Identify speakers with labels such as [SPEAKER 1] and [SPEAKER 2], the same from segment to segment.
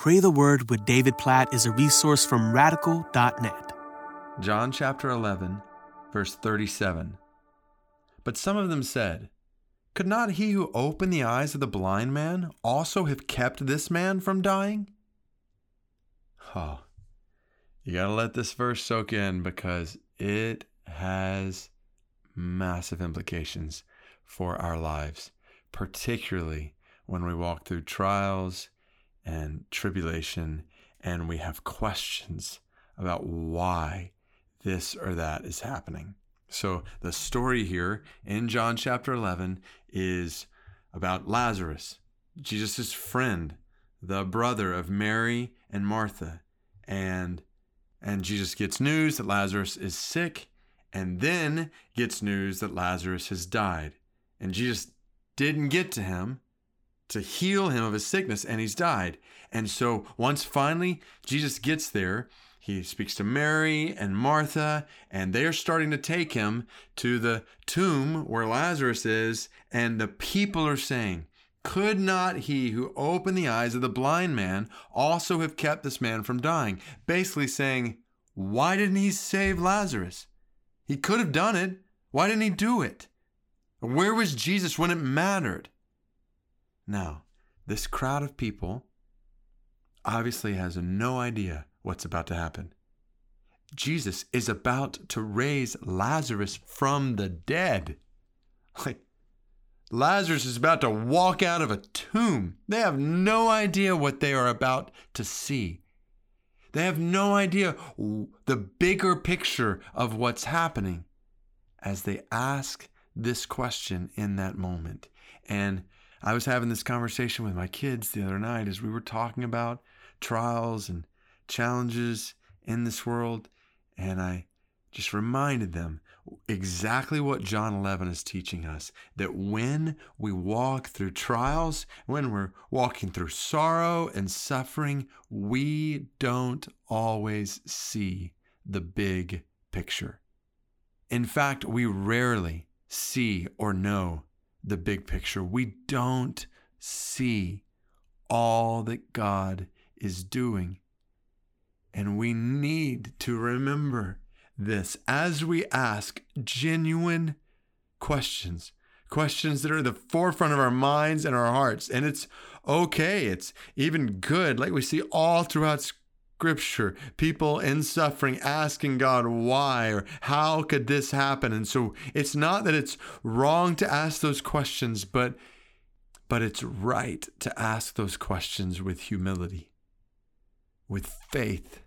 [SPEAKER 1] Pray the Word with David Platt is a resource from radical.net.
[SPEAKER 2] John chapter 11, verse 37. But some of them said, Could not he who opened the eyes of the blind man also have kept this man from dying? Oh, you got to let this verse soak in because it has massive implications for our lives, particularly when we walk through trials and tribulation and we have questions about why this or that is happening. So, the story here in John chapter 11 is about Lazarus, Jesus' friend, the brother of Mary and Martha. And, and Jesus gets news that Lazarus is sick and then gets news that Lazarus has died. And Jesus didn't get to him to heal him of his sickness, and he's died. And so once finally Jesus gets there, he speaks to Mary and Martha, and they're starting to take him to the tomb where Lazarus is, and the people are saying, could not he who opened the eyes of the blind man also have kept this man from dying? Basically saying, why didn't he save Lazarus? He could have done it. Why didn't he do it? Where was Jesus when it mattered? Now, this crowd of people obviously has no idea what's about to happen. Jesus is about to raise Lazarus from the dead. Like, Lazarus is about to walk out of a tomb. They have no idea what they are about to see. They have no idea the bigger picture of what's happening as they ask this question in that moment. And I was having this conversation with my kids the other night as we were talking about trials and challenges in this world. And I just reminded them exactly what John 11 is teaching us that when we walk through trials, when we're walking through sorrow and suffering, we don't always see the big picture. In fact, we rarely see or know the big picture. We don't see all that God is doing. And we need to remember this as we ask genuine questions, questions that are at the forefront of our minds and our hearts. And it's okay, it's even good, like we see all throughout scripture, people in suffering asking God why or how could this happen? And so it's not that it's wrong to ask those questions, but but it's right to ask those questions with humility, with faith,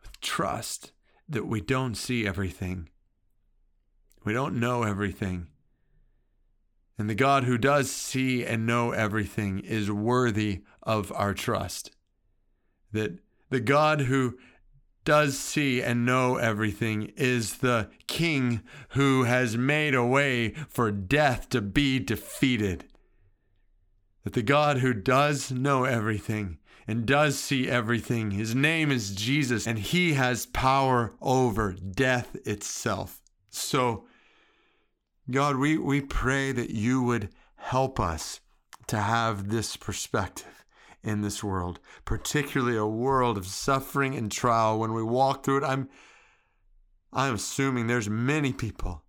[SPEAKER 2] with trust that we don't see everything. We don't know everything. And the God who does see and know everything is worthy of our trust. That the God who does see and know everything is the King who has made a way for death to be defeated. That the God who does know everything and does see everything, his name is Jesus, and he has power over death itself. So, God, we, we pray that you would help us to have this perspective in this world, particularly a world of suffering and trial. When we walk through it, I'm I'm assuming there's many people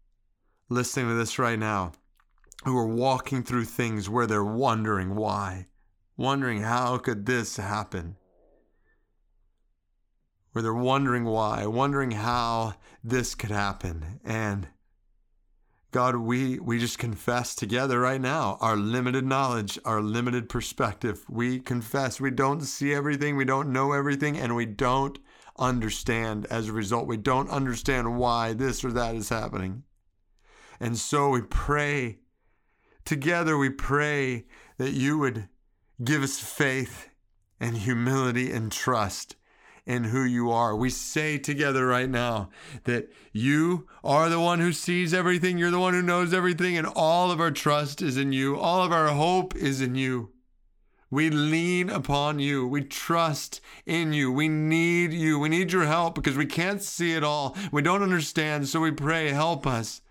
[SPEAKER 2] listening to this right now who are walking through things where they're wondering why, wondering how could this happen? Where they're wondering why, wondering how this could happen. And God, we, we just confess together right now our limited knowledge, our limited perspective. We confess we don't see everything, we don't know everything, and we don't understand. As a result, we don't understand why this or that is happening. And so we pray, together we pray that you would give us faith and humility and trust in who you are. We say together right now that you are the one who sees everything, you're the one who knows everything, and all of our trust is in you, all of our hope is in you. We lean upon you. We trust in you. We need you. We need your help because we can't see it all. We don't understand. So we pray, help us.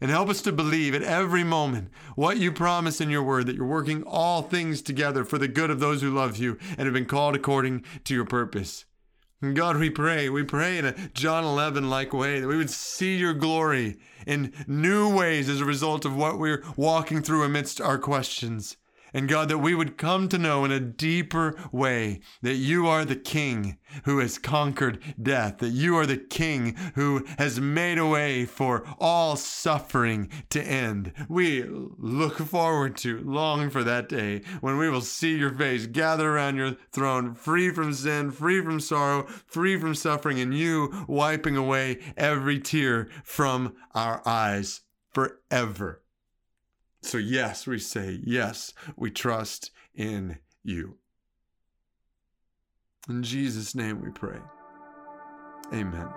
[SPEAKER 2] And help us to believe at every moment what you promise in your word that you're working all things together for the good of those who love you and have been called according to your purpose. God, we pray, we pray in a John 11 like way that we would see your glory in new ways as a result of what we're walking through amidst our questions. And God, that we would come to know in a deeper way that you are the King who has conquered death, that you are the King who has made a way for all suffering to end. We look forward to, long for that day when we will see your face, gather around your throne, free from sin, free from sorrow, free from suffering, and you wiping away every tear from our eyes forever. So, yes, we say, yes, we trust in you. In Jesus' name we pray. Amen.